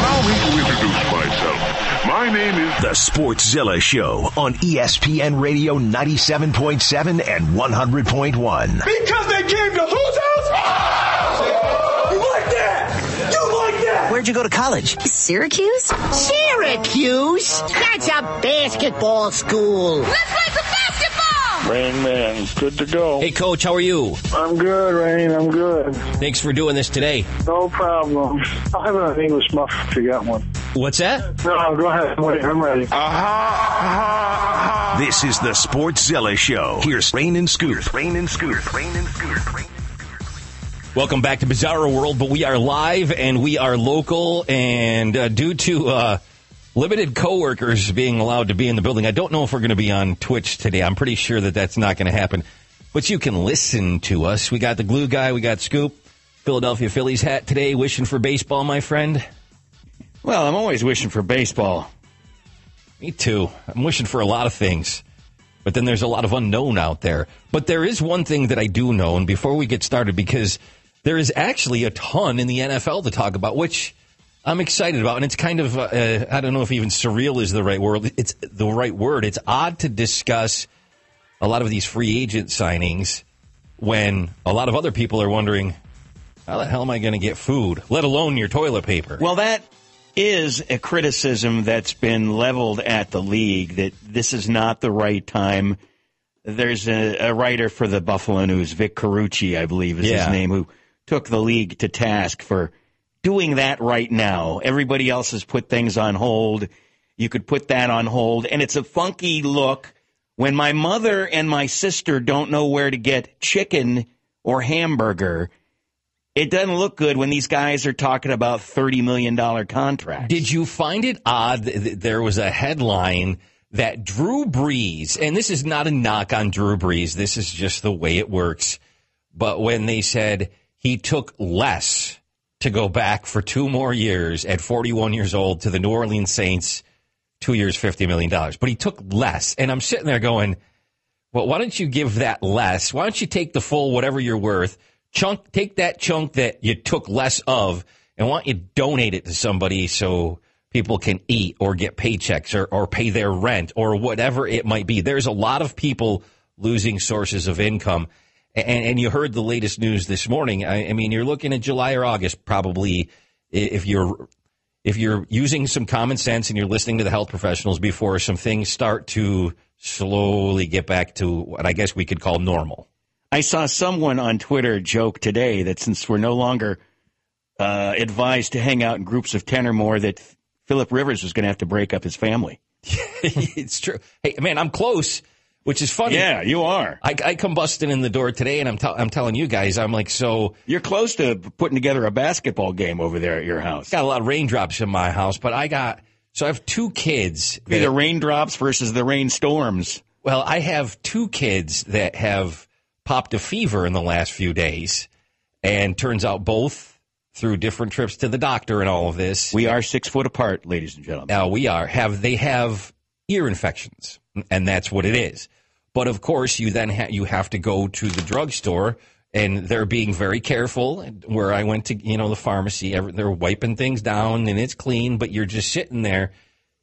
Allow me to introduce myself. My name is The Sportszilla Show on ESPN Radio 97.7 and 100.1. Because they came to whose house? You like that? You like that? Where'd you go to college? Syracuse? Syracuse? That's a basketball school. Let's play some basketball! Rain Man, good to go. Hey, Coach, how are you? I'm good, Rain. I'm good. Thanks for doing this today. No problem. I'll have an English muff if you got one. What's that? No, go ahead. Wait, I'm ready. This is the Sports Sportszilla Show. Here's Rain and Scoop. Rain and Scoop. Rain and Scoop. Rain Welcome back to Bizarro World, but we are live and we are local, and uh, due to uh, limited coworkers being allowed to be in the building, I don't know if we're going to be on Twitch today. I'm pretty sure that that's not going to happen, but you can listen to us. We got the glue guy, we got Scoop, Philadelphia Phillies hat today, wishing for baseball, my friend. Well, I'm always wishing for baseball. Me too. I'm wishing for a lot of things, but then there's a lot of unknown out there. But there is one thing that I do know, and before we get started, because there is actually a ton in the NFL to talk about, which I'm excited about, and it's kind of uh, I don't know if even surreal is the right word. It's the right word. It's odd to discuss a lot of these free agent signings when a lot of other people are wondering how the hell am I going to get food, let alone your toilet paper. Well, that is a criticism that's been leveled at the league that this is not the right time. There's a, a writer for the Buffalo News, Vic Carucci, I believe is Yeah. his name, who took the league to task for doing that right now. Everybody else has put things on hold. You could put that on hold, and it's a funky look when my mother and my sister don't know where to get chicken or hamburger. It doesn't look good when these guys are talking about $30 million contracts. Did you find it odd that there was a headline that Drew Brees, and this is not a knock on Drew Brees, this is just the way it works. But when they said he took less to go back for two more years at 41 years old to the New Orleans Saints, two years, $50 million. But he took less. And I'm sitting there going, well, why don't you give that less? Why don't you take the full whatever you're worth, chunk, take that chunk that you took less of, and why don't you donate it to somebody so people can eat or get paychecks or, or pay their rent or whatever it might be. There's a lot of people losing sources of income. And, and you heard the latest news this morning. I, I mean, you're looking at July or August probably if you're if you're using some common sense and you're listening to the health professionals before some things start to slowly get back to what I guess we could call normal. I saw someone on Twitter joke today that since we're no longer uh, advised to hang out in groups of 10 or more, that Philip Rivers was going to have to break up his family. it's true. Hey, man, I'm close, which is funny. Yeah, you are. I, I come busting in the door today, and I'm tell I'm telling you guys, I'm like, so You're close to putting together a basketball game over there at your house. got a lot of raindrops in my house, but I got so I have two kids. Be that- the raindrops versus the rainstorms. Well, I have two kids that have popped a fever in the last few days, and turns out both through different trips to the doctor and all of this. We are six foot apart, ladies and gentlemen. Now we are have they have ear infections, and that's what it is. But of course, you then ha- you have to go to the drugstore, and they're being very careful. Where I went to, you know, the pharmacy, they're wiping things down, and it's clean. But you're just sitting there,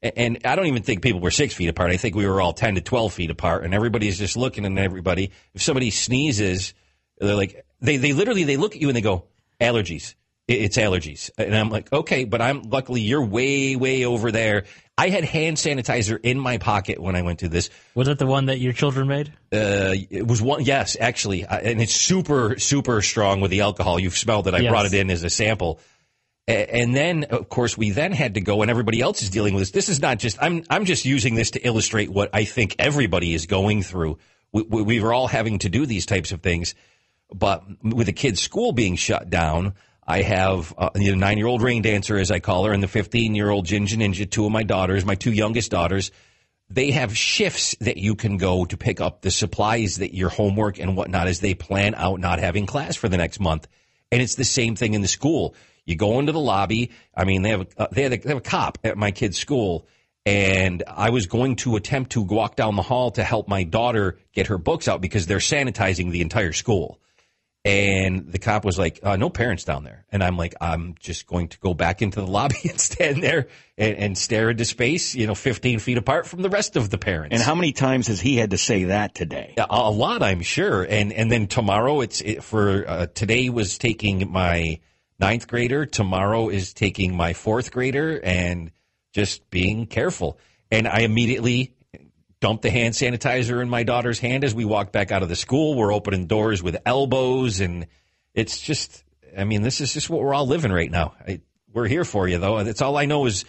and I don't even think people were six feet apart. I think we were all ten to twelve feet apart, and everybody's just looking at everybody. If somebody sneezes, they're like they they literally they look at you and they go allergies. It- It's allergies, and I'm like, okay, but I'm luckily you're way way over there. I had hand sanitizer in my pocket when I went to this. Was it the one that your children made? Uh, it was one, yes, actually, and it's super super strong with the alcohol. You've smelled it. I Yes. brought it in as a sample. And then, of course, we then had to go, and everybody else is dealing with this. This is not just I'm I'm just using this to illustrate what I think everybody is going through. We, we, we were all having to do these types of things, but with the kids' school being shut down, I have uh, the nine year old rain dancer, as I call her, and the 15 year old Ginger Ninja, two of my daughters, my two youngest daughters. They have shifts that you can go to pick up the supplies that your homework and whatnot as they plan out not having class for the next month. And it's the same thing in the school. You go into the lobby. I mean, they have uh, they, have a, they have a cop at my kid's school, and I was going to attempt to walk down the hall to help my daughter get her books out because they're sanitizing the entire school And the cop was like, uh, "No parents down there." And I'm like, "I'm just going to go back into the lobby and stand there and, and stare into space, you know, 15 feet apart from the rest of the parents." And how many times has he had to say that today? A, a lot, I'm sure. And and then tomorrow, it's it, for uh, today was taking my ninth grader. Tomorrow is taking my fourth grader, and just being careful. And I immediately dumped the hand sanitizer in my daughter's hand as we walked back out of the school. We're opening doors with elbows, and it's just, I mean, this is just what we're all living right now. I, we're here for you, though. That's all I know is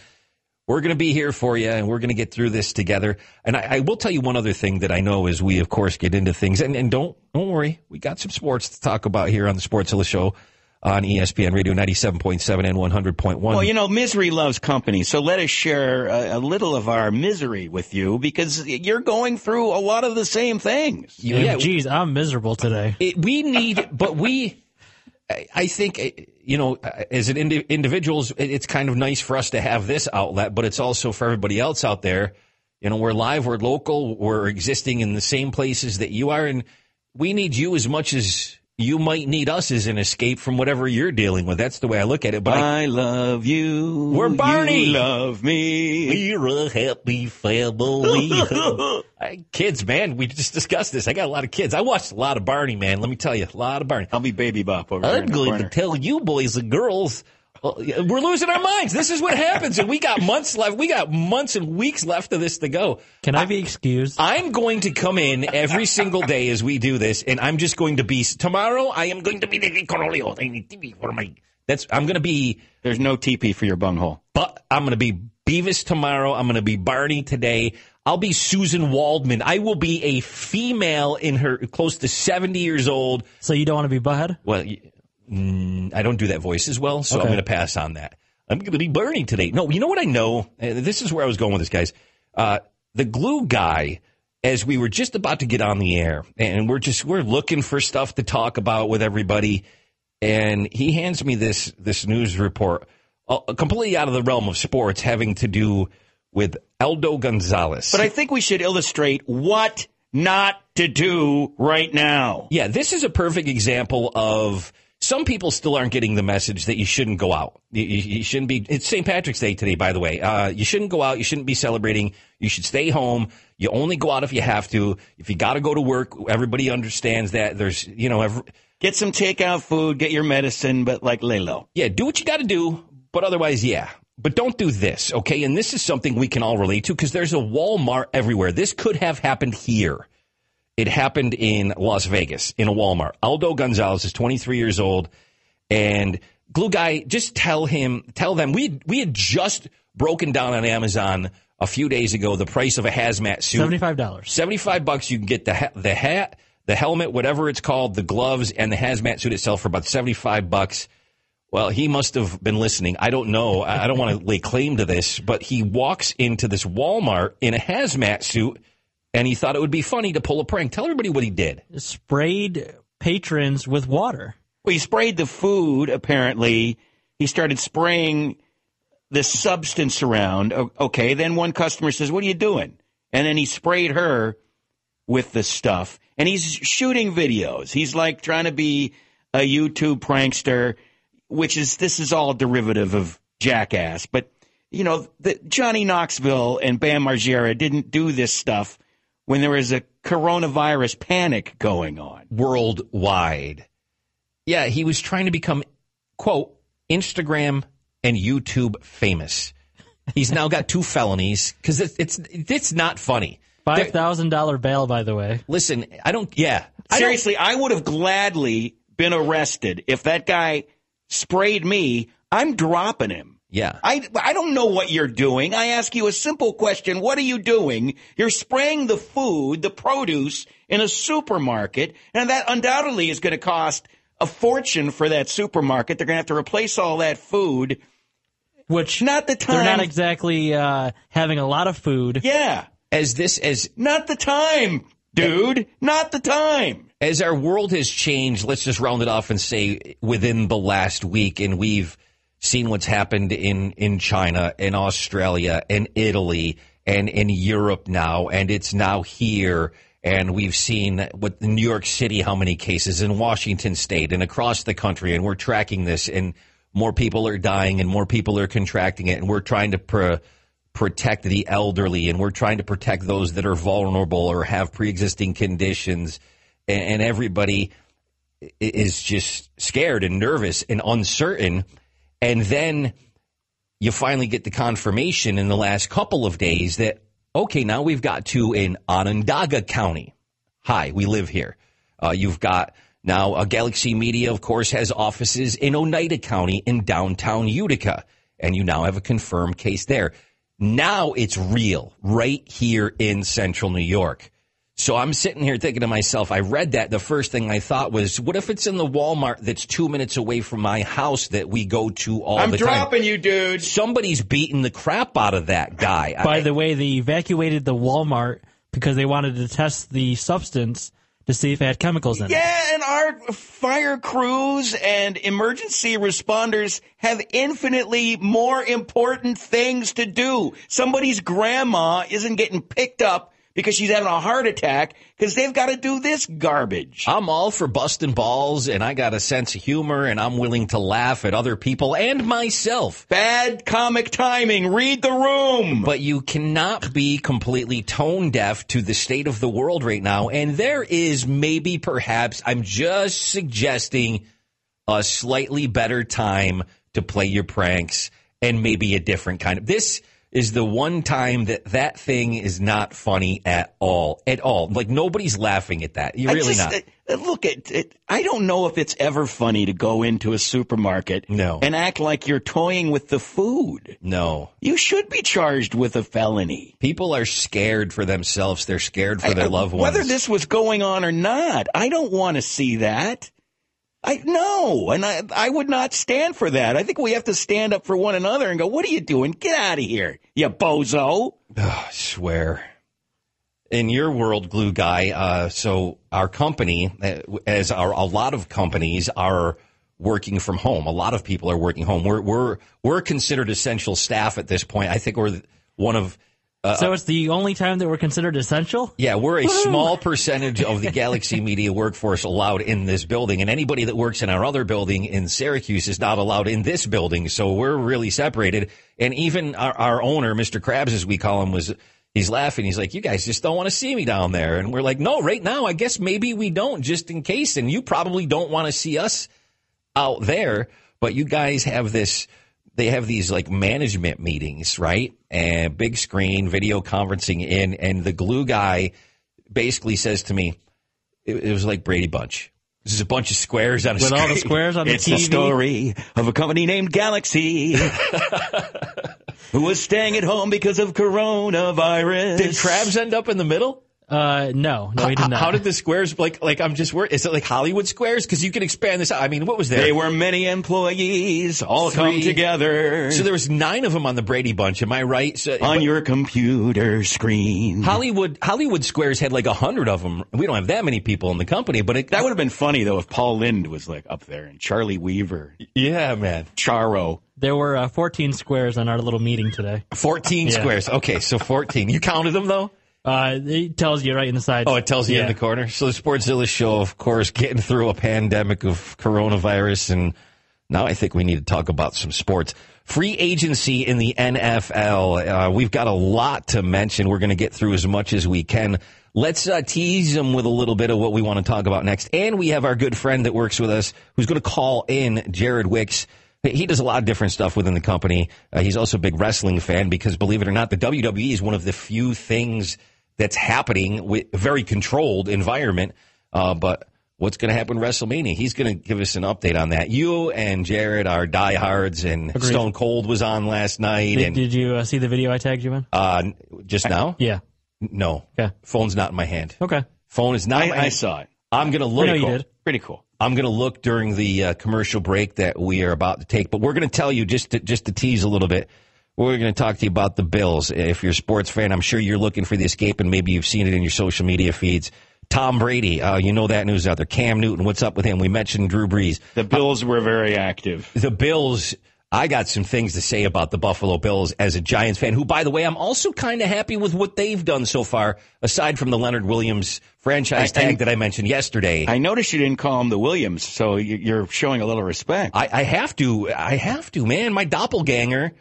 we're going to be here for you, and we're going to get through this together. And I, I, will tell you one other thing that I know as we, of course, get into things. And, and don't don't worry, we got some sports to talk about here on the Sportszilla Show on ESPN Radio 97.7 and 100.1. Well, you know, misery loves company, so let us share a, a, little of our misery with you because you're going through a lot of the same things. Yeah, yeah geez, I'm miserable today. It, we need, but we, I think, uh, you know, uh, as an indi- individuals, it's kind of nice for us to have this outlet, but it's also for everybody else out there. You know, we're live, we're local, we're existing in the same places that you are, and we need you as much as you might need us as an escape from whatever you're dealing with. That's the way I look at it. But I, I love you. We're Barney. You love me. We're a happy family. kids, man, we just discussed this. I got a lot of kids. I watched a lot of Barney, man. Let me tell you, a lot of Barney. I'll be baby bop over I'm going to tell you, boys and girls. We're losing our minds. This is what happens, and we got months left. We got months and weeks left of this to go. Can I be excused? I'm going to come in every single day as we do this, and I'm just going to be tomorrow. I am going to be the Cornholio. I need TP for my. That's I'm going to be. There's no TP for your bunghole. But I'm going to be Beavis tomorrow. I'm going to be Barney today. I'll be Suzyn Waldman. I will be a female in her close to 70 years old. So you don't want to be Butthead? Well. Mm, I don't do that voice as well, so okay. I'm going to pass on that. I'm going to be Bernie today. No, you know what I know? This is where I was going with this, guys. Uh, the glue guy, as we were just about to get on the air, and we're just we're looking for stuff to talk about with everybody, and he hands me this this news report, uh, completely out of the realm of sports, having to do with Aldo Gonzalez. But I think we should illustrate what not to do right now. Yeah, this is a perfect example of some people still aren't getting the message that you shouldn't go out. You, you, shouldn't be. It's St. Patrick's Day today, by the way. Uh, you shouldn't go out. You shouldn't be celebrating. You should stay home. You only go out if you have to. If you got to go to work, everybody understands that. There's, you know, every, get some takeout food, get your medicine, but like lay low. Yeah, do what you got to do, but otherwise, yeah. But don't do this, okay? And this is something we can all relate to because there's a Walmart everywhere. This could have happened here. It happened in Las Vegas in a Walmart. Aldo Gonzalez is 23 years old, and Glue Guy, just tell him, tell them we we had just broken down on Amazon a few days ago the price of a hazmat suit. Seventy five dollars. Seventy five bucks. You can get the ha- the hat, the helmet, whatever it's called, the gloves, and the hazmat suit itself for about seventy five bucks. Well, he must have been listening. I don't know. I don't want to lay claim to this, but he walks into this Walmart in a hazmat suit and he thought it would be funny to pull a prank. Tell everybody what he did. Sprayed patrons with water. Well, he sprayed the food, apparently. He started spraying this substance around. Okay, then one customer says, What are you doing? And then he sprayed her with the stuff. And he's shooting videos. He's like trying to be a YouTube prankster, which is, this is all derivative of Jackass. But, you know, the, Johnny Knoxville and Bam Margera didn't do this stuff when there was a coronavirus panic going on worldwide. Yeah, he was trying to become, quote, Instagram and YouTube famous. He's now got two felonies because it's, it's it's not funny. Five thousand dollar bail, by the way. Listen, I don't. Yeah, seriously, I, don't, I would have gladly been arrested if that guy sprayed me. I'm dropping him. Yeah. I, I don't know what you're doing. I ask you a simple question. What are you doing? You're spraying the food, the produce in a supermarket, and that undoubtedly is going to cost a fortune for that supermarket. They're going to have to replace all that food. Which not the time. They're not exactly uh, having a lot of food. Yeah. As this as not the time, dude. Not the time. As our world has changed, let's just round it off and say within the last week, and we've seen what's happened in, in China, in Australia, in Italy, and in Europe now, and it's now here. and we've seen what New York City, how many cases in Washington State and across the country, and we're tracking this, and more people are dying, and more people are contracting it, and we're trying to pro- protect the elderly, and we're trying to protect those that are vulnerable or have pre-existing conditions, and, and everybody is just scared and nervous and uncertain, and then you finally get the confirmation in the last couple of days that okay, now we've got two in Onondaga County. Hi, we live here. Uh, you've got now uh, Galaxy Media, of course, has offices in Oneida County in downtown Utica, and you now have a confirmed case there. Now it's real, right here in central New York. So I'm sitting here thinking to myself, I read that. The first thing I thought was, what if it's in the Walmart that's two minutes away from my house that we go to all I'm the time? I'm dropping you, dude. Somebody's beating the crap out of that guy. By I- the way, they evacuated the Walmart because they wanted to test the substance to see if it had chemicals in it. Yeah, and our fire crews and emergency responders have infinitely more important things to do. Somebody's grandma isn't getting picked up because she's having a heart attack because they've got to do this garbage. I'm all for busting balls, and I got a sense of humor, and I'm willing to laugh at other people and myself. Bad comic timing. Read the room. But you cannot be completely tone deaf to the state of the world right now. And there is maybe, perhaps, I'm just suggesting a slightly better time to play your pranks and maybe a different kind of. This is the one time that that thing is not funny at all. At all. Like nobody's laughing at that. You're really just- not. uh, Look at it. I don't know if it's ever funny to go into a supermarket No. and act like you're toying with the food. No. You should be charged with a felony. People are scared for themselves. They're scared for I- their loved ones. Whether this was going on or not, I don't want to see that. I no, and I I would not stand for that. I think we have to stand up for one another and go, "What are you doing? Get out of here, you bozo!" I swear. In your world, glue guy, uh, so our company, uh, as our, a lot of companies are working from home. A lot of people are working home. We're we're we're considered essential staff at this point. I think we're one of Uh, so uh, it's the only time that we're considered essential? yeah, we're a small percentage of the Galaxy Media workforce allowed in this building, and anybody that works in our other building in Syracuse is not allowed in this building. So we're really separated. And even our, our owner, Mr. Krabs, as we call him, was he's laughing. He's like, "You guys just don't want to see me down there," and we're like, "No, right now, I guess maybe we don't, just in case." And you probably don't want to see us out there, but you guys have this. They have these like management meetings, right? And big screen, video conferencing in, and the glue guy basically says to me, it, it was like Brady Bunch. This is a bunch of squares on a With screen. all the squares on the It's TV? the story of a company named Galaxy who was staying at home because of coronavirus. Did Krabs end up in the middle? Uh, no, no, he did How, not. how did the squares like? Like I'm just worried. Is it like Hollywood squares? Because you can expand this out. I mean, what was there? They were many employees all come together so there was nine of them on the Brady Bunch. Am I right? So, on but your computer screen. Hollywood Hollywood squares had like a hundred of them. We don't have that many people in the company, but it, that would have been funny though if Paul Lynde was like up there and Charlie Weaver, yeah, man. Charo. There were uh, 14 squares on our little meeting today. 14 Yeah. squares. Okay, so 14. You counted them though? Uh, it tells you right in the side. Oh, it tells you yeah. in the corner. So the Sportszilla show, of course, getting through a pandemic of coronavirus, and now I think we need to talk about some sports. Free agency in the NFL. Uh, we've got a lot to mention. We're going to get through as much as we can. Let's uh, tease them with a little bit of what we want to talk about next. And we have our good friend that works with us who's going to call in, Jared Wicks. He does a lot of different stuff within the company. Uh, he's also a big wrestling fan because, believe it or not, the WWE is one of the few things that's happening with a very controlled environment. Uh, but what's going to happen in WrestleMania? He's going to give us an update on that. You and Jared are diehards, and Agreed. Stone Cold was on last night. Did, and did you uh, see the video I tagged you in? uh, just now, Yeah. no, Okay. phone's not in my hand. Okay. Phone is not. in my I, I hand. saw it. I'm going to look. I know you did. Pretty cool. I'm going to look during the uh, commercial break that we are about to take, but we're going to tell you just to, just to tease a little bit. We're going to talk to you about the Bills. If you're a sports fan, I'm sure you're looking for the escape, and maybe you've seen it in your social media feeds. Tom Brady, uh, you know that news out there. Cam Newton, what's up with him? We mentioned Drew Brees. The Bills were very active. The Bills I got some things to say about the Buffalo Bills as a Giants fan, who, by the way, I'm also kind of happy with what they've done so far, aside from the Leonard Williams franchise I- tag I- that I mentioned yesterday. I noticed you didn't call him the Williams, so you- you're showing a little respect. I, I have to. I have to, man. My doppelganger.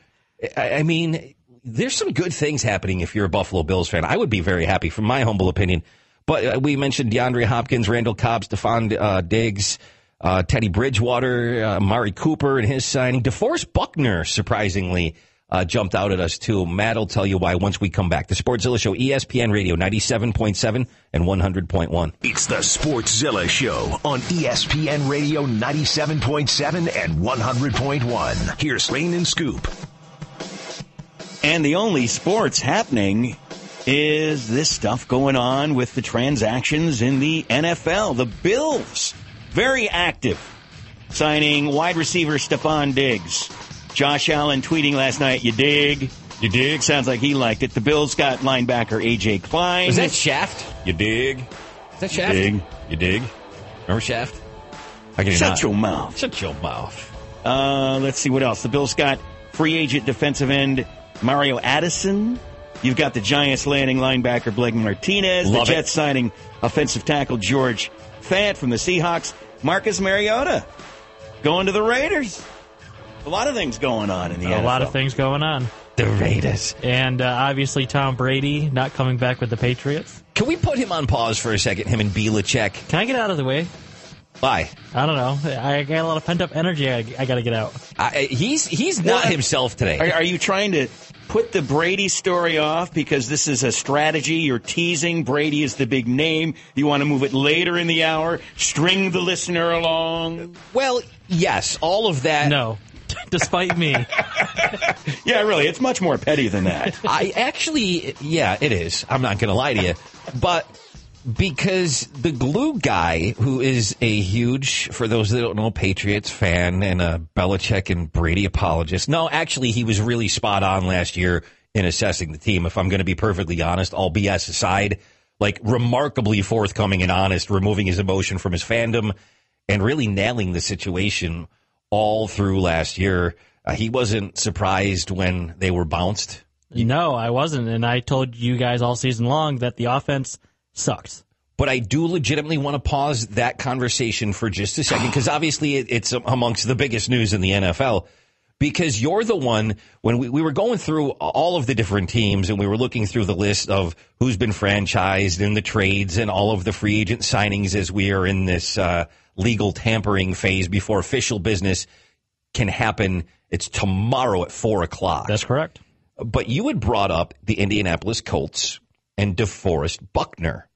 I, mean, there's some good things happening if you're a Buffalo Bills fan. I would be very happy, from my humble opinion. But uh, we mentioned DeAndre Hopkins, Randall Cobb, Stefon uh, Diggs, uh, Teddy Bridgewater, uh, Mari Cooper, and his signing. DeForest Buckner, surprisingly. Uh, jumped out at us too. Matt will tell you why once we come back. The Sportszilla Show, ESPN Radio, ninety-seven point seven and one hundred point one. It's the Sportszilla Show on ESPN Radio 97.7 and 100.1. Here's Lane and Scoop. And the only sports happening is this stuff going on with the transactions in the NFL. The Bills, very active, signing wide receiver Stefon Diggs. Josh Allen tweeting last night, you dig? You dig? Sounds like he liked it. The Bills got linebacker A.J. Klein. Was that Shaft? You dig? Is that Shaft? You dig? You dig? Remember Shaft? I can Shut not. your mouth. Shut your mouth. Uh, let's see what else. The Bills got free agent defensive end Mario Addison. You've got the Giants landing linebacker Blake Martinez. Love the it. Jets signing offensive tackle George Fant from the Seahawks. Marcus Mariota going to the Raiders. A lot of things going on in the A NFL. lot of things going on. The Raiders. And uh, obviously, Tom Brady not coming back with the Patriots. Can we put him on pause for a second? Him and Belichick. Can I get out of the way? Why? I don't know. I got a lot of pent up energy. I, I got to get out. I, he's he's not What? himself today. Are, are you trying to put the Brady story off because this is a strategy? You're teasing Brady is the big name. You want to move it later in the hour, string the listener along. well, yes, all of that. No, despite me. Yeah, really, it's much more petty than that. I actually, yeah, it is. I'm not going to lie to you, but because the glue guy, who is a huge, for those that don't know, Patriots fan and a Belichick and Brady apologist. No, actually, he was really spot on last year in assessing the team. If I'm going to be perfectly honest, all BS aside, like remarkably forthcoming and honest, removing his emotion from his fandom and really nailing the situation all through last year. Uh, he wasn't surprised when they were bounced. No, I wasn't. And I told you guys all season long that the offense sucks. But I do legitimately want to pause that conversation for just a second because obviously it, it's amongst the biggest news in the NFL. Because you're the one when we, we were going through all of the different teams and we were looking through the list of who's been franchised and the trades and all of the free agent signings as we are in this uh, legal tampering phase before official business can happen. It's tomorrow at four o'clock. That's correct. But you had brought up the Indianapolis Colts and DeForest Buckner.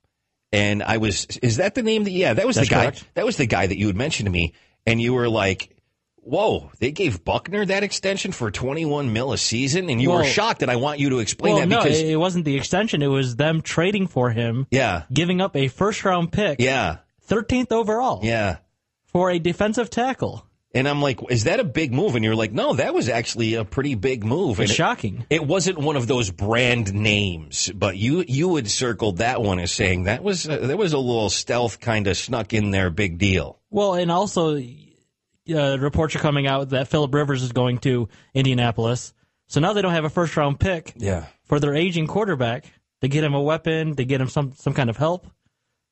And I was, is that the name that, yeah, that was That's the guy, correct. that was the guy that you had mentioned to me. And you were like, whoa, they gave Buckner that extension for 21 mil a season. And you were shocked. And I want you to explain well, that no, because, it, it wasn't the extension. It was them trading for him, yeah, giving up a first round pick, yeah, 13th overall, yeah. for a defensive tackle. And I'm like, is that a big move? And you're like, no, that was actually a pretty big move. And It's it- shocking. It wasn't one of those brand names, but you you had circled that one as saying that was uh, there was a little stealth kind of snuck in there, big deal. Well, and also, uh, reports are coming out that Philip Rivers is going to Indianapolis. So now they don't have a first round pick Yeah. for their aging quarterback to get him a weapon, to get him some, some kind of help.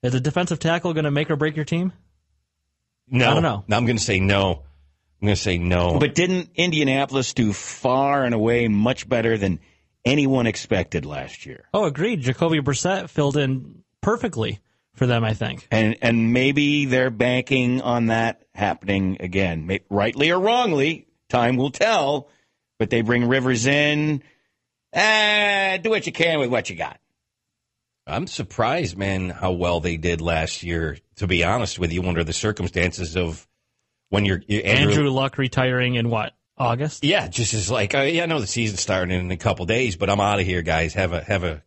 Is a defensive tackle going to make or break your team? No, I don't know. No, I'm going to say no. I'm going to say no. But didn't Indianapolis do far and away much better than anyone expected last year? Oh, agreed. Jacoby Brissett filled in perfectly for them, I think. And and maybe they're banking on that happening again, May- rightly or wrongly. Time will tell. But they bring Rivers in. Ah, do what you can with what you got. I'm surprised, man, how well they did last year. To be honest with you, under the circumstances of when you're, you Andrew, Luck retiring in what August? Yeah, just as like, uh, yeah, I know the season's starting in a couple days, but I'm out of here, guys. Have a have a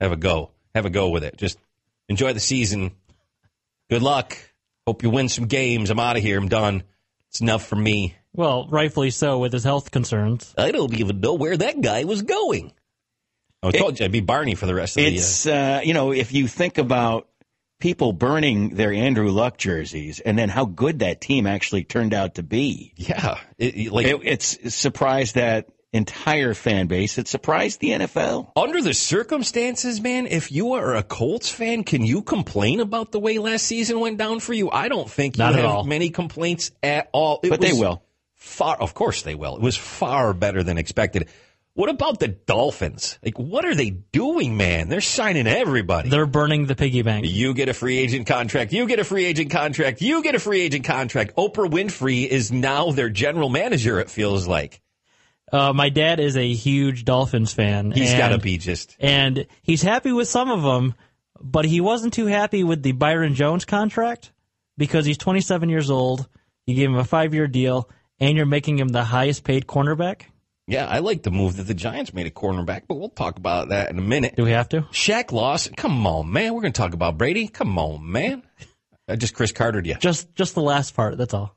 have a go, have a go with it. Just enjoy the season. Good luck. Hope you win some games. I'm out of here. I'm done. It's enough for me. Well, rightfully so with his health concerns. I don't even know where that guy was going. I was told you I'd be Barney for the rest of the year. It's uh, you know if you think about people burning their Andrew Luck jerseys, and then how good that team actually turned out to be. Yeah, it, it- like It, it's surprised that entire fan base. It surprised the NFL. under the circumstances, man, if you are a Colts fan, can you complain about the way last season went down for you? I don't think Not you at have all. many complaints at all. It But they will. Far, of course they will. It was far better than expected. What about the Dolphins? Like, what are they doing, man? They're signing everybody. They're burning the piggy bank. You get a free agent contract. You get a free agent contract. You get a free agent contract. Oprah Winfrey is now their general manager, it feels like. Uh, my dad is a huge Dolphins fan. He's got to be just. and he's happy with some of them, but he wasn't too happy with the Byron Jones contract because he's 27 years old. You gave him a five year deal, and you're making him the highest paid cornerback. Yeah, I like the move that the Giants made a cornerback, but we'll talk about that in a minute. Do we have to? Shaq Lawson, come on, man. We're going to talk about Brady. Come on, man. I just Chris Cartered you. Just just the last part. That's all.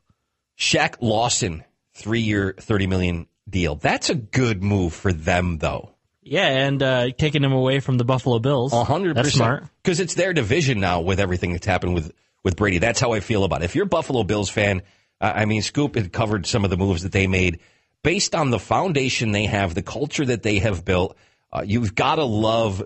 Shaq Lawson, three year, thirty million deal. That's a good move for them, though. Yeah, and uh, taking him away from the Buffalo Bills. A hundred That's percent. smart. Because it's their division now with everything that's happened with, with Brady. That's how I feel about it. If you're a Buffalo Bills fan, uh, I mean, Scoop had covered some of the moves that they made based on the foundation they have, the culture that they have built. Uh, you've got to love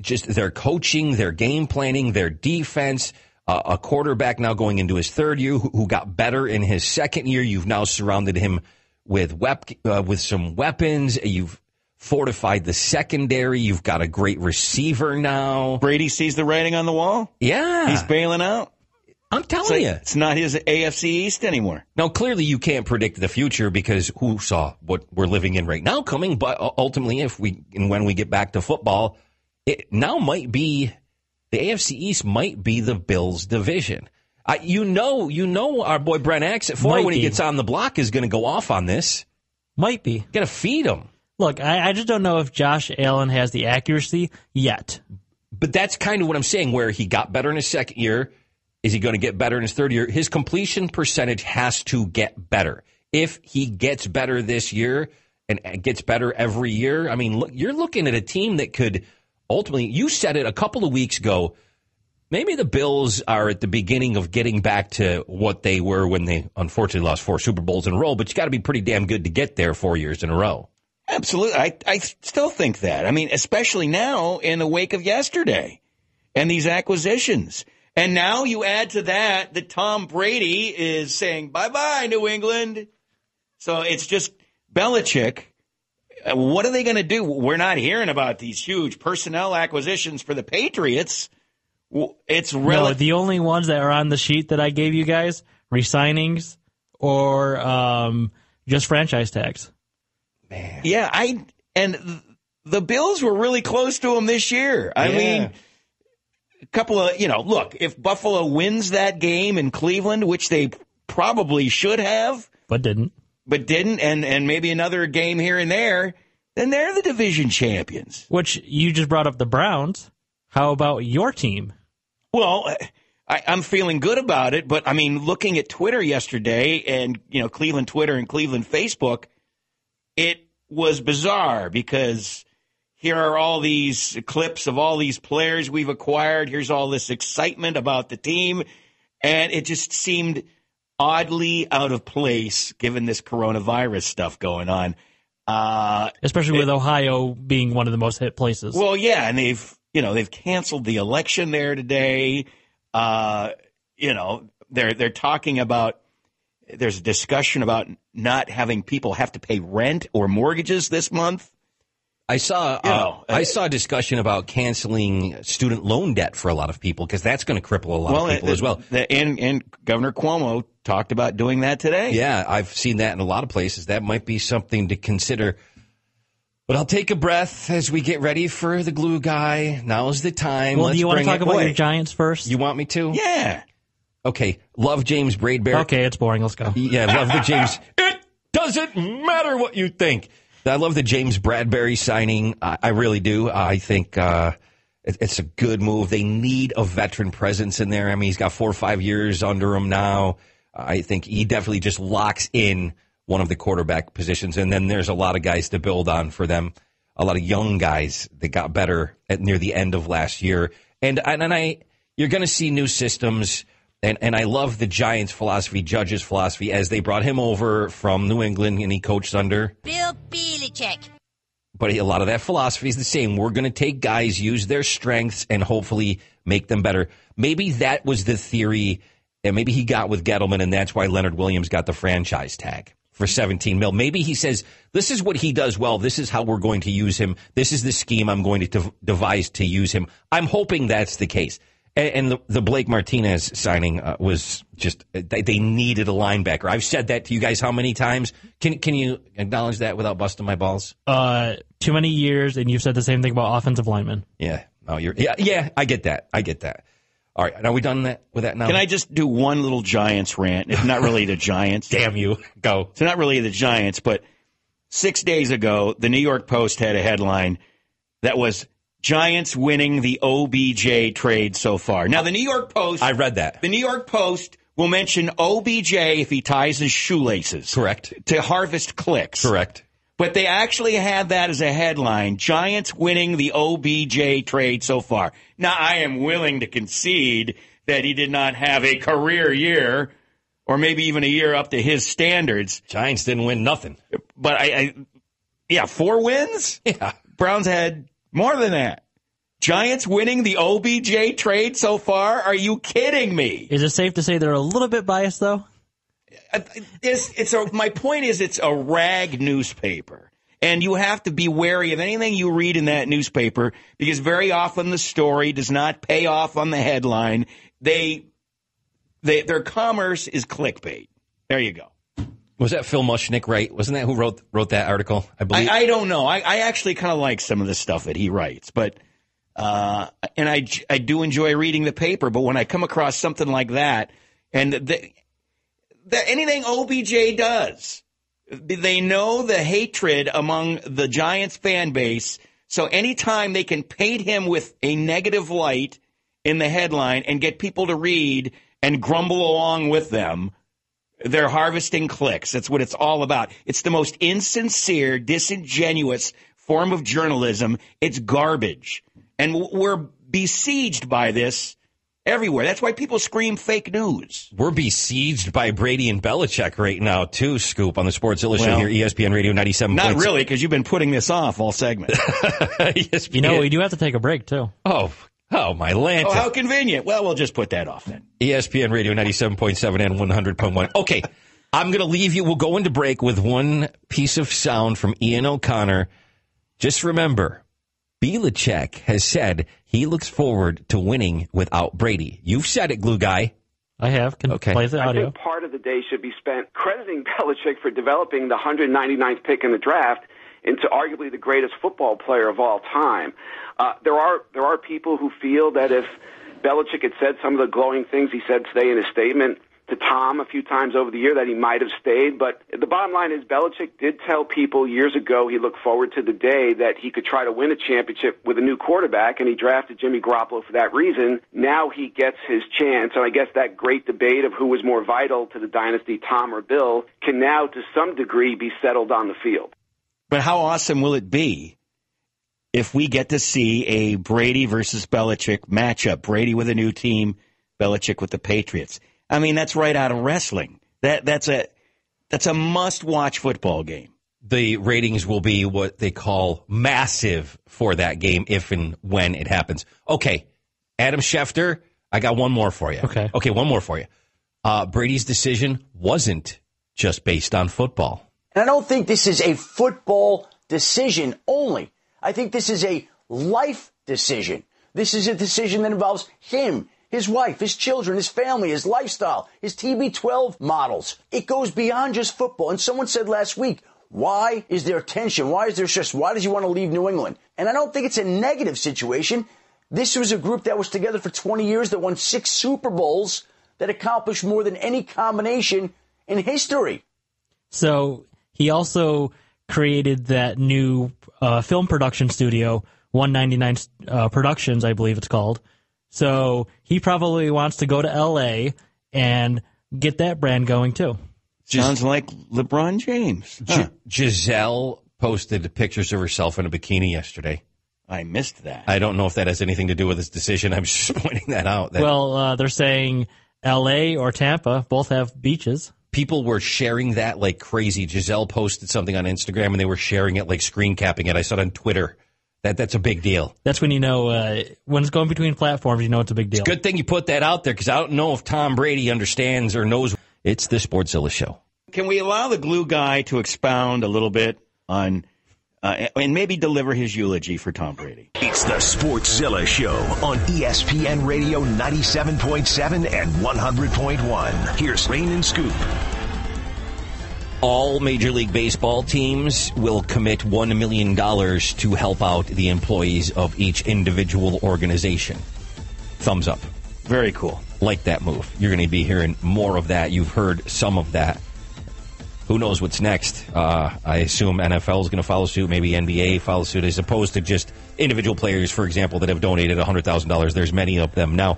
just their coaching, their game planning, their defense. Uh, a quarterback now going into his third year who, who got better in his second year. You've now surrounded him with wep- uh, with some weapons. You've fortified the secondary. You've got a great receiver now. Brady sees the writing on the wall. Yeah, He's bailing out. I'm telling It's, like, you. it's not his AFC East anymore. Now, clearly, you can't predict the future because who saw what we're living in right now coming? But uh, ultimately, if we and when we get back to football, it now might be the AFC East might be the Bills' division. Uh, you know, you know, our boy Brent Axe at four Might when he gets on the block is going to go off on this. Might be. Got to feed him. Look, I, I just don't know if Josh Allen has the accuracy yet. But that's kind of what I'm saying. Where he got better in his second year, is he going to get better in his third year? His completion percentage has to get better. If he gets better this year and gets better every year, I mean, look, you're looking at a team that could ultimately. You said it a couple of weeks ago. Maybe the Bills are at the beginning of getting back to what they were when they unfortunately lost four Super Bowls in a row. But you got to be pretty damn good to get there four years in a row. Absolutely. I, I still think that. I mean, especially now in the wake of yesterday and these acquisitions. And now you add to that that Tom Brady is saying bye bye, New England. So it's just Belichick. Uh, What are they going to do? We're not hearing about these huge personnel acquisitions for the Patriots. W- It's No, really the only ones that are on the sheet that I gave you guys, resignings or um, just franchise tags. Man. Yeah, I and the Bills were really close to him this year. I Yeah. mean, a couple of you know, look, if Buffalo wins that game in Cleveland, which they probably should have, But didn't. but didn't, and and maybe another game here and there, then they're the division champions. Which you just brought up the Browns. How about your team? Well, I, I'm feeling good about it, but I mean, looking at Twitter yesterday and, you know, Cleveland Twitter and Cleveland Facebook, it was bizarre because here are all these clips of all these players we've acquired. Here's all this excitement about the team. And it just seemed oddly out of place given this coronavirus stuff going on. Uh, Especially with Ohio being one of the most hit places. well, yeah, and they've you know they've canceled the election there today. Uh, you know they're they're talking about there's a discussion about not having people have to pay rent or mortgages this month. I saw You uh, I uh, saw a discussion about canceling student loan debt for a lot of people because that's going to cripple a lot of people uh, as well. the- and and Governor Cuomo talked about doing that today. Yeah, I've seen that in a lot of places. That might be something to consider. But I'll take a breath as we get ready for the glue guy. Now's the time. well, Let's do you want to talk it- about your Giants first? You want me to? yeah. Okay. Love James Bradberry. okay, it's boring. Let's go. Yeah, love the James. It doesn't matter what you think. I love the James Bradbury signing. I, I really do. I think uh, it, it's a good move. They need a veteran presence in there. I mean, he's got four or five years under him now. I think he definitely just locks in one of the quarterback positions, and then there's a lot of guys to build on for them. A lot of young guys that got better at near the end of last year, and and, and I, you're going to see new systems. And, and I love the Giants' philosophy, Judge's philosophy, as they brought him over from New England and he coached under. Bill Belichick. But a lot of that philosophy is the same. We're going to take guys, use their strengths, and hopefully make them better. Maybe that was the theory, and maybe he got with Gettleman, and that's why Leonard Williams got the franchise tag for 17 mil. Maybe he says, this is what he does well. This is how we're going to use him. This is the scheme I'm going to dev- devise to use him. I'm hoping that's the case. And, and the, the Blake Martinez signing uh, was just, they, they needed a linebacker. I've said that to you guys how many times? Can, can you acknowledge that without busting my balls? Uh, too many years, and you've said the same thing about offensive linemen. Yeah. Oh, you're, yeah, yeah, I get that. I get that. All right. Are we done that, with that now? Can I just do one little Giants rant? It's not really the Giants. Damn you. Go. It's not really the Giants, but six days ago, the New York Post had a headline that was Giants winning the OBJ trade so far. Now, the New York Post. I read that. The New York Post will mention OBJ if he ties his shoelaces. Correct. To harvest clicks. Correct. But they actually had that as a headline Giants winning the OBJ trade so far. Now, I am willing to concede that he did not have a career year or maybe even a year up to his standards. Giants didn't win nothing. But I, I yeah, four wins? Yeah. Browns had more than that. Giants winning the OBJ trade so far? Are you kidding me? Is it safe to say they're a little bit biased, though? Uh, uh, it's, it's a, my point is it's a rag newspaper. And you have to be wary of anything you read in that newspaper because very often the story does not pay off on the headline. They, they their commerce is clickbait. There you go. Was that Phil Mushnick right? Wasn't that who wrote wrote that article? I believe. I, I don't know. I, I actually kind of like some of the stuff that he writes, but uh, and I I do enjoy reading the paper. But when I come across something like that, and the, the, anything OBJ does, they know the hatred among the Giants fan base. So anytime they can paint him with a negative light in the headline and get people to read and grumble along with them, they're harvesting clicks. That's what it's all about. It's the most insincere, disingenuous form of journalism. It's garbage. And we're besieged by this everywhere. That's why people scream fake news. We're besieged by Brady and Belichick right now, too, Scoop, on the Sports Illustrated Well, here, ESPN Radio 97. Not really, because you've been putting this off all segment. ESPN. You know, we do have to take a break, too. Oh, oh, my lanta. oh, how convenient. Well, we'll just put that off then. ESPN Radio 97.7 and 100.1. Okay, I'm going to leave you. We'll go into break with one piece of sound from Ian O'Connor. Just remember, Belichick has said he looks forward to winning without Brady. You've said it, Glue Guy. I have. Can Okay. play the I audio. think part of the day should be spent crediting Belichick for developing the 199th pick in the draft into arguably the greatest football player of all time. Uh, there are there are people who feel that if Belichick had said some of the glowing things he said today in his statement to Tom a few times over the year, that he might have stayed. But the bottom line is Belichick did tell people years ago he looked forward to the day that he could try to win a championship with a new quarterback, and he drafted Jimmy Garoppolo for that reason. Now he gets his chance, and I guess that great debate of who was more vital to the dynasty, Tom or Bill, can now to some degree be settled on the field. But how awesome will it be if we get to see a Brady versus Belichick matchup? Brady with a new team, Belichick with the Patriots. I mean, that's right out of wrestling. That that's a that's a must-watch football game. The ratings will be what they call massive for that game if and when it happens. Okay, Adam Schefter, I got one more for you. Okay. Okay, one more for you. Uh, Brady's decision wasn't just based on football. And I don't think this is a football decision only. I think this is a life decision. This is a decision that involves him, his wife, his children, his family, his lifestyle, his TB12 models. It goes beyond just football. And someone said last week, why is there tension? Why is there stress? Why does he want to leave New England? And I don't think it's a negative situation. This was a group that was together for 20 years that won six Super Bowls that accomplished more than any combination in history. So he also created that new uh, film production studio, 199 uh, Productions, I believe it's called. So he probably wants to go to L.A. and get that brand going too. Sounds like LeBron James. Huh. Gi- Gisele posted pictures of herself in a bikini yesterday. I missed that. I don't know if that has anything to do with his decision. I'm just pointing that out. That Well, uh, they're saying L.A. or Tampa both have beaches. People were sharing that like crazy. Gisele posted something on Instagram and they were sharing it like screen capping it. I saw it on Twitter. That that's a big deal. That's when you know uh, when it's going between platforms. You know it's a big deal. Good thing you put that out there because I don't know if Tom Brady understands or knows. It's the Sportszilla show. Can we allow the glue guy to expound a little bit on uh, and maybe deliver his eulogy for Tom Brady? It's the Sportszilla Show on ESPN Radio 97.7 and 100.1. Here's Rain and Scoop. All Major League Baseball teams will commit $1 million to help out the employees of each individual organization. Thumbs up. Very cool. Like that move. You're going to be hearing more of that. You've heard some of that. Who knows what's next? Uh, I assume NFL is going to follow suit, maybe NBA follow suit, as opposed to just individual players, for example, that have donated $100,000. There's many of them. Now,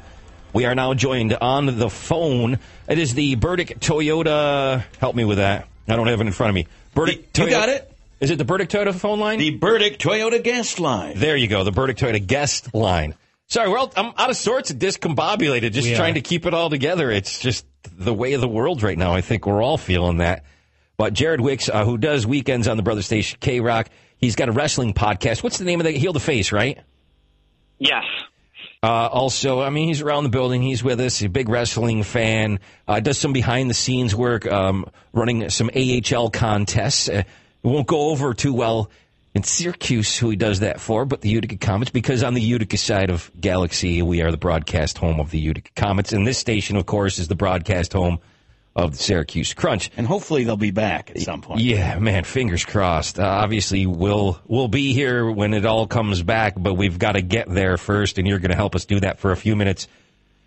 we are now joined on the phone. It is the Burdick Toyota. Help me with that. I don't have it in front of me. Burdick You Toyota- got it. Is it the Burdick Toyota phone line? The Burdick Toyota guest line. There you go, the Burdick Toyota guest line. Sorry, well, I'm out of sorts and discombobulated, just We are. trying to keep it all together. It's just the way of the world right now. I think we're all feeling that. But Jared Wicks, uh, who does weekends on the brother station K Rock, he's got a wrestling podcast. What's the name of the Heal the Face, right? Yes. Uh, also, I mean, he's around the building. He's with us. He's a big wrestling fan. Uh, does some behind the scenes work, um, running some AHL contests. Uh, it won't go over too well in Syracuse, who he does that for, but the Utica Comets, because on the Utica side of Galaxy, we are the broadcast home of the Utica Comets. And this station, of course, is the broadcast home of the Syracuse Crunch. And hopefully they'll be back at some point. Yeah, man, fingers crossed. Uh, obviously, we'll we'll be here when it all comes back, but we've got to get there first, and you're going to help us do that for a few minutes.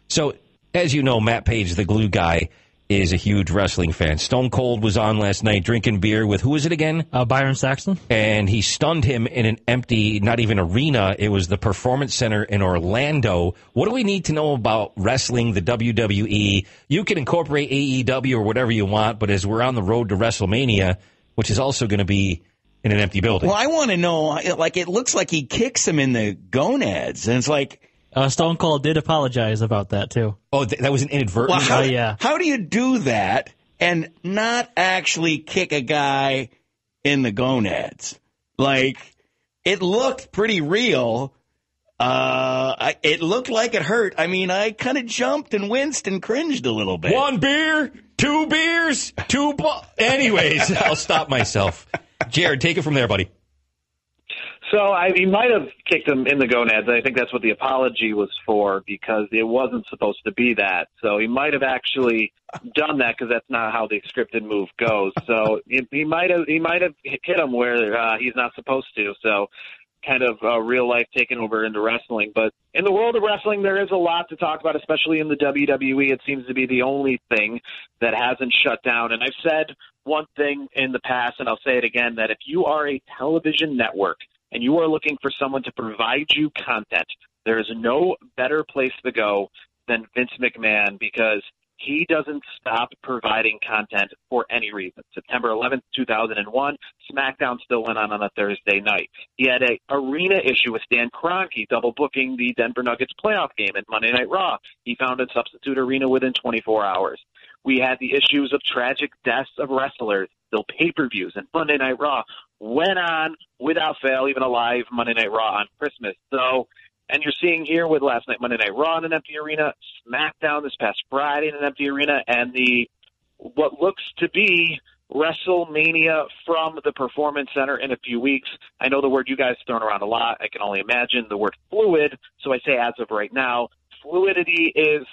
So, as you know, Matt Page, the glue guy, is a huge wrestling fan. Stone Cold was on last night drinking beer with who is it again? Uh, Byron Saxton. And he stunned him in an empty, not even arena. It was the Performance Center in Orlando. What do we need to know about wrestling, the WWE? You can incorporate AEW or whatever you want, but as we're on the road to WrestleMania, which is also going to be in an empty building. Well, I want to know, like, it looks like he kicks him in the gonads, and it's like, Uh, Stone Cold did apologize about that too. Oh, th- that was an inadvertent. well, how, Oh, yeah. how do you do that and not actually kick a guy in the gonads? Like, it looked pretty real. Uh, I, it looked like it hurt. I mean, I kind of jumped and winced and cringed a little bit. One beer, two beers, two. Bu- Anyways, I'll stop myself. Jared, take it from there, buddy. So I, he might have kicked him in the gonads. I think that's what the apology was for because it wasn't supposed to be that. So he might have actually done that because that's not how the scripted move goes. So he, might have he might have hit him where uh, he's not supposed to. So kind of uh, real life taken over into wrestling. But in the world of wrestling, there is a lot to talk about, especially in the WWE. It seems to be the only thing that hasn't shut down. And I've said one thing in the past, and I'll say it again, that if you are a television network and you are looking for someone to provide you content, there is no better place to go than Vince McMahon because he doesn't stop providing content for any reason. September 11th, 2001, SmackDown still went on on a Thursday night. He had a arena issue with Stan Kroenke double booking the Denver Nuggets playoff game at Monday Night Raw. He found a substitute arena within 24 hours. We had the issues of tragic deaths of wrestlers, the pay-per-views, and Monday Night Raw went on without fail, even a live Monday Night Raw on Christmas. So, and you're seeing here with last night Monday Night Raw in an empty arena, SmackDown this past Friday in an empty arena, and the what looks to be WrestleMania from the Performance Center in a few weeks. I know the word you guys thrown around a lot. I can only imagine the word fluid. So I say as of right now, fluidity is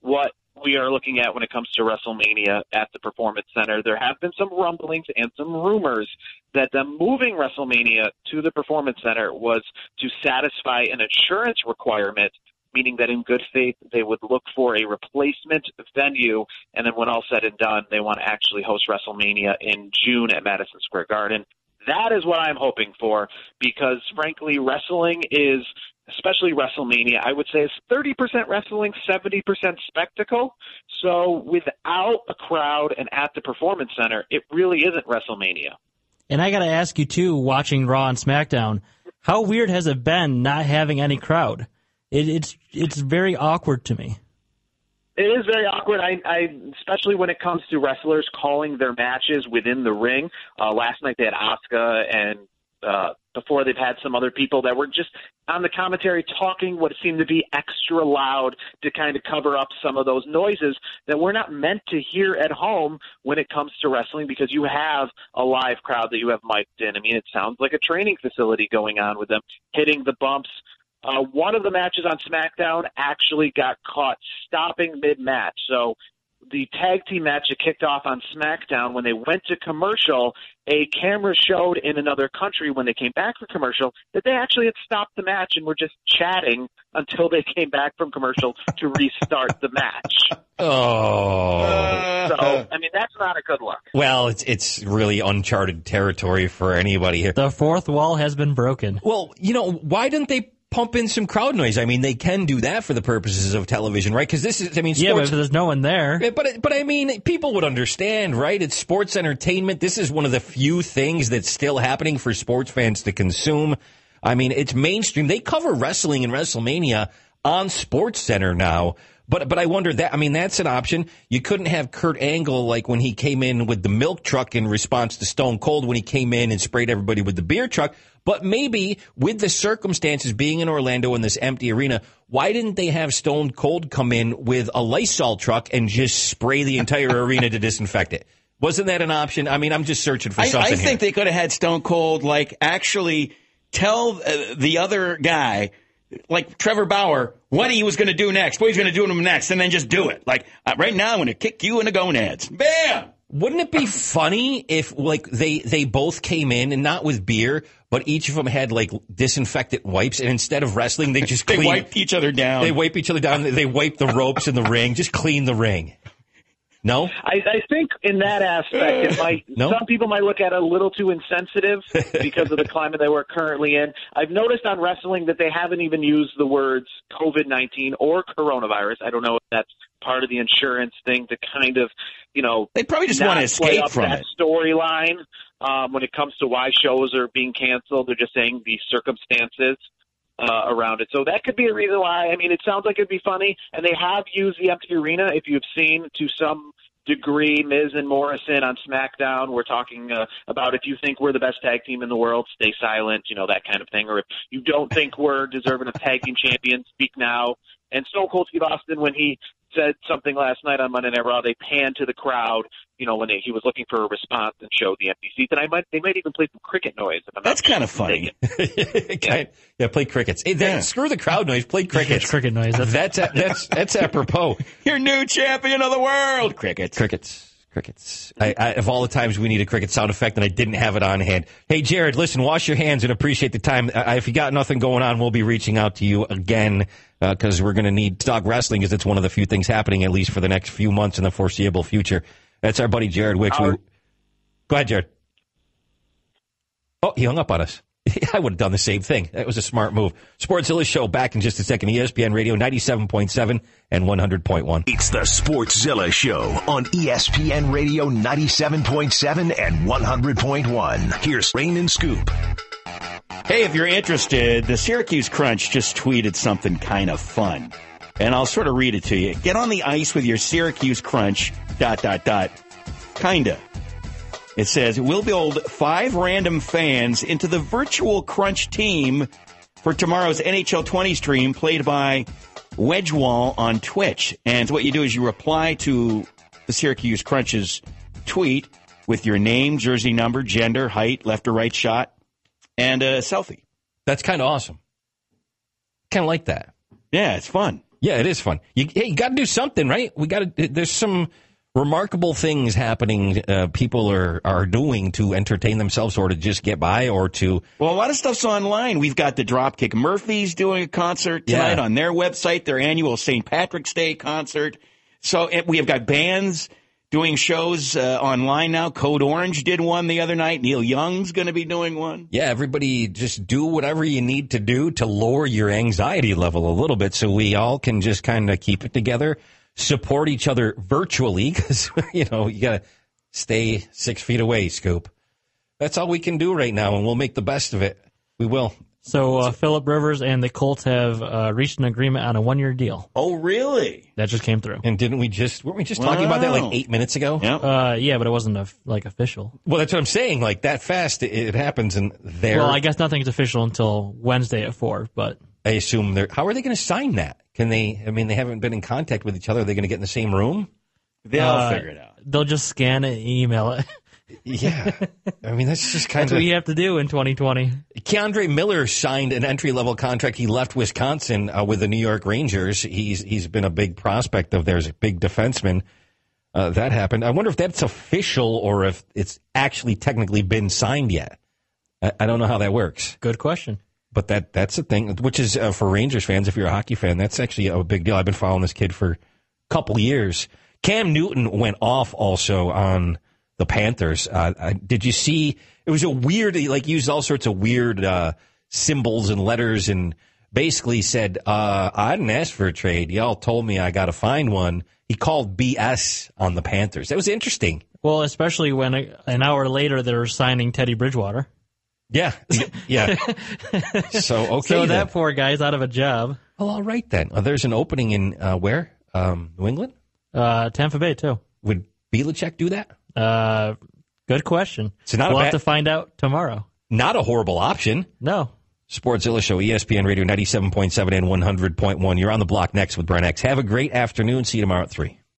what we are looking at when it comes to WrestleMania at the Performance Center. There have been some rumblings and some rumors that them moving WrestleMania to the Performance Center was to satisfy an insurance requirement, meaning that in good faith they would look for a replacement venue, and then when all said and done, they want to actually host WrestleMania in June at Madison Square Garden. That is what I'm hoping for because, frankly, wrestling is especially WrestleMania, I would say is 30% wrestling, 70% spectacle. So without a crowd and at the Performance Center, it really isn't WrestleMania. And I got to ask you too, watching Raw and SmackDown, How weird has it been not having any crowd? It, it's it's very awkward to me. It is very awkward. I, I especially when it comes to wrestlers calling their matches within the ring. Uh, last night they had Asuka, and uh, before they've had some other people that were just on the commentary talking what seemed to be extra loud to kind of cover up some of those noises that we're not meant to hear at home when it comes to wrestling because you have a live crowd that you have mic'd in. I mean, it sounds like a training facility going on with them hitting the bumps uh, one of the matches on SmackDown actually got caught stopping mid match. So the tag team match that kicked off on SmackDown, when they went to commercial, a camera showed in another country when they came back from commercial that they actually had stopped the match and were just chatting until they came back from commercial to restart the match. Oh. So, I mean, that's not a good look. Well, it's it's really uncharted territory for anybody here. The fourth wall has been broken. Well, you know, why didn't they pump in some crowd noise? I mean, they can do that for the purposes of television, right? Because this is, I mean, Yeah, but sports. there's no one there, But but I mean, people would understand, right? It's sports entertainment. This is one of the few things that's still happening for sports fans to consume. I mean, it's mainstream. They cover wrestling and WrestleMania on SportsCenter now. But but I wonder that I mean that's an option. You couldn't have Kurt Angle like when he came in with the milk truck in response to Stone Cold when he came in and sprayed everybody with the beer truck. But maybe with the circumstances being in Orlando in this empty arena, why didn't they have Stone Cold come in with a Lysol truck and just spray the entire arena to disinfect it? Wasn't that an option? I mean, I'm just searching for I, something. I here. think they could have had Stone Cold like actually tell uh, the other guy, like Trevor Bauer, what he was going to do next, what he's going to do to him next, and then just do it. Like uh, right now, I'm going to kick you in the gonads. Bam! Wouldn't it be funny if like they they both came in and not with beer, but each of them had like disinfectant wipes, and instead of wrestling, they just They clean, wipe each other down. They wipe each other down. They wipe the ropes in the ring. Just clean the ring. No, I, I think in that aspect, it might. No? Some people might look at it a little too insensitive because of the climate that we're currently in. I've noticed on wrestling that they haven't even used the words COVID nineteen or coronavirus. I don't know if that's part of the insurance thing to kind of, you know, They probably just want to escape from that storyline. Um, when it comes to why shows are being canceled, they're just saying the circumstances uh, around it. So that could be a reason why. I mean, it sounds like it'd be funny, and they have used the empty arena. If you've seen to some degree, Miz and Morrison on SmackDown, we're talking uh, about if you think we're the best tag team in the world, stay silent, you know that kind of thing. Or if you don't think we're deserving of tag team champions, speak now. And Stone Cold Steve Austin, when he said something last night on Monday Night Raw, they panned to the crowd, you know, when they, he was looking for a response and showed the empty seats. And I might, they might even play some cricket noise. If I'm That's kind of funny. Kind- yeah, play crickets. Hey, that, Screw the crowd noise. Play crickets. cricket noise. That's, That's that's that's apropos. You're new champion of the world. Crickets. Crickets. Crickets. I, I, of all the times we need a cricket sound effect, and I didn't have it on hand. Hey, Jared, listen, wash your hands and appreciate the time. Uh, if you got nothing going on, we'll be reaching out to you again because we're going to need talk wrestling because it's one of the few things happening, at least for the next few months in the foreseeable future. That's our buddy Jared Wicks. We, go ahead, Jared. Oh, he hung up on us. I would have done the same thing. That was a smart move. Sportszilla show back in just a second. ESPN Radio 97.7 and 100.1. It's the Sportszilla Show on ESPN Radio 97.7 and 100.1. Here's Rain and Scoop. Hey, if you're interested, the Syracuse Crunch just tweeted something kind of fun. And I'll sort of read it to you. Get on the ice with your Syracuse Crunch, dot, dot, dot, kinda. It says, we'll build five random fans into the virtual Crunch team for tomorrow's NHL 20 stream played by Wedgewall on Twitch. And what you do is you reply to the Syracuse Crunch's tweet with your name, jersey number, gender, height, left or right shot, and a selfie. That's kind of awesome. Kind of like that. Yeah, it's fun. Yeah, it is fun. You, hey, you got to do something, right? We got to. There's some remarkable things happening. Uh, people are are doing to entertain themselves, or to just get by, or to. Well, a lot of stuff's online. We've got the Dropkick Murphys doing a concert tonight Yeah. on their website, their annual St. Patrick's Day concert. So we have got bands doing shows uh, online now. Code Orange did one the other night. Neil Young's going to be doing one. Yeah, everybody just do whatever you need to do to lower your anxiety level a little bit, so we all can just kind of keep it together, support each other virtually, because you know you got to stay six feet away. Scoop. That's all we can do right now, and we'll make the best of it. We will. So uh, Philip Rivers and the Colts have uh, reached an agreement on a one-year deal. Oh, really? That just came through. And didn't we just weren't we just talking about that like eight minutes ago? Yep. Uh, yeah, but it wasn't a, like official. Well, that's what I'm saying. Like that fast, it, it happens, and there. Well, I guess nothing's official until Wednesday at four. But I assume they're. How are they going to sign that? Can they? I mean, they haven't been in contact with each other. Are they going to get in the same room? They'll uh, figure it out. They'll just scan it, and email it. Yeah. I mean, that's just kind That's of. what you have to do in 2020. K'Andre Miller signed an entry level contract. He left Wisconsin uh, with the New York Rangers. He's he's been a big prospect of theirs, a big defenseman. Uh, that happened. I wonder if that's official or if it's actually technically been signed yet. I, I don't know how that works. Good question. But that that's the thing, which is uh, for Rangers fans. If you're a hockey fan, that's actually a big deal. I've been following this kid for a couple years. Cam Newton went off also on the Panthers. Uh, did you see? It was a weird, he, like used all sorts of weird uh, symbols and letters, and basically said, uh, "I didn't ask for a trade. Y'all told me I got to find one." He called BS on the Panthers. That was interesting. Well, especially when an hour later they're signing Teddy Bridgewater. Yeah, yeah. so okay, so then. that poor guy's out of a job. Well, all right then. Uh, there's an opening in uh, where? Um, New England. Uh, Tampa Bay too. Would Belichick do that? Uh, good question. So not we'll bad- have to find out tomorrow. Not a horrible option. No. Sportszilla Show, ESPN Radio 97.7 and 100.1. You're on the block next with Brian X. Have a great afternoon. See you tomorrow at 3.